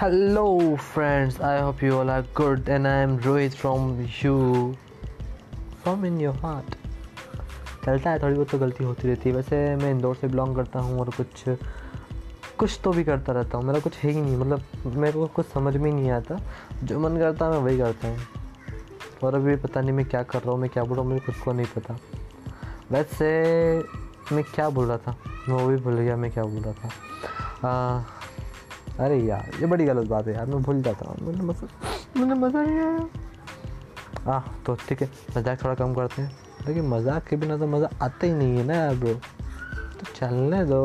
Hello, friends. I hope you all are good, and I am Rohit from you, from in your heart. चलता है थोड़ी बहुत तो गलती होती रहती है। वैसे मैं इंदौर से बिलोंग करता हूँ और कुछ कुछ तो भी करता रहता हूँ। मेरा कुछ है ही नहीं। मतलब मेरे को कुछ समझ में नहीं आता। जो मन करता है मैं वही करता हूँ। और अभी पता नहीं मैं क्या कर रहा हूँ मैं क्या बोल रहा हूँ मुझे खुद को नहीं पता। वैसे मैं क्या बोल रहा था? मैं वो भी भूल गया मैं क्या बोल रहा था। आ, अरे यार, ये बड़ी गलत बात है यार, मैं भूल जाता हूँ। मुझे मज़ा मुझे मज़ा नहीं आया। हाँ तो ठीक है, मज़ाक थोड़ा कम करते हैं। लेकिन मज़ाक के बिना तो मज़ा आता ही नहीं है ना यार ब्रो तो चलने दो।